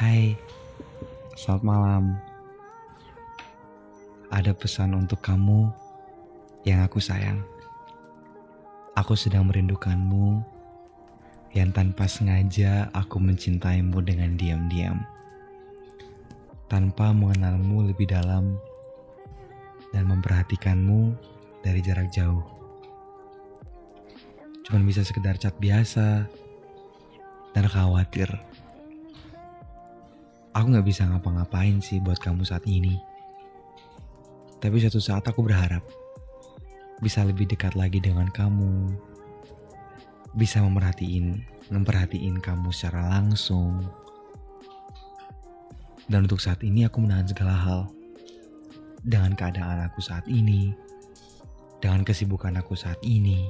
Hai, selamat malam. Ada pesan untuk kamu yang aku sayang. Aku sedang merindukanmu yang tanpa sengaja aku mencintaimu dengan diam-diam. Tanpa mengenalmu lebih dalam dan memperhatikanmu dari jarak jauh. Cuman bisa sekedar chat biasa dan khawatir aku gak bisa ngapa-ngapain sih buat kamu saat ini. Tapi suatu saat aku berharap bisa lebih dekat lagi dengan kamu, bisa memperhatiin, memperhatiin kamu secara langsung. Dan untuk saat ini aku menahan segala hal. Dengan keadaan aku saat ini, dengan kesibukan aku saat ini,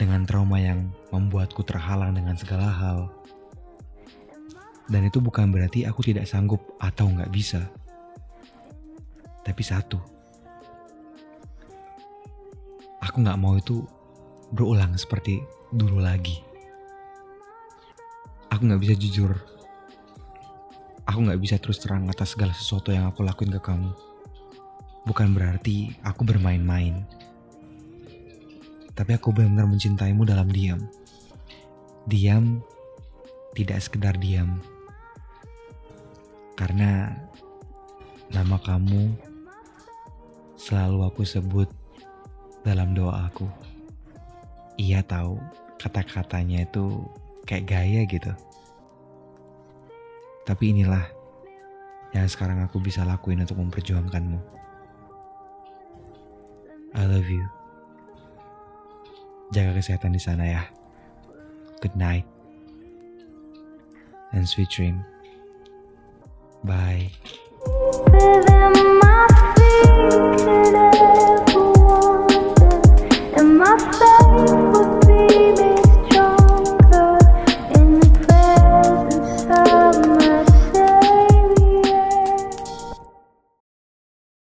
dengan trauma yang membuatku terhalang dengan segala hal dan itu bukan berarti aku tidak sanggup atau nggak bisa. Tapi satu, aku nggak mau itu berulang seperti dulu lagi. Aku nggak bisa jujur. Aku nggak bisa terus terang atas segala sesuatu yang aku lakuin ke kamu. Bukan berarti aku bermain-main. Tapi aku benar-benar mencintaimu dalam diam. Diam tidak sekedar diam, karena nama kamu selalu aku sebut dalam doa aku. Iya tahu kata-katanya itu kayak gaya gitu. Tapi inilah yang sekarang aku bisa lakuin untuk memperjuangkanmu. I love you. Jaga kesehatan di sana ya. Good night. And sweet dream. Bye.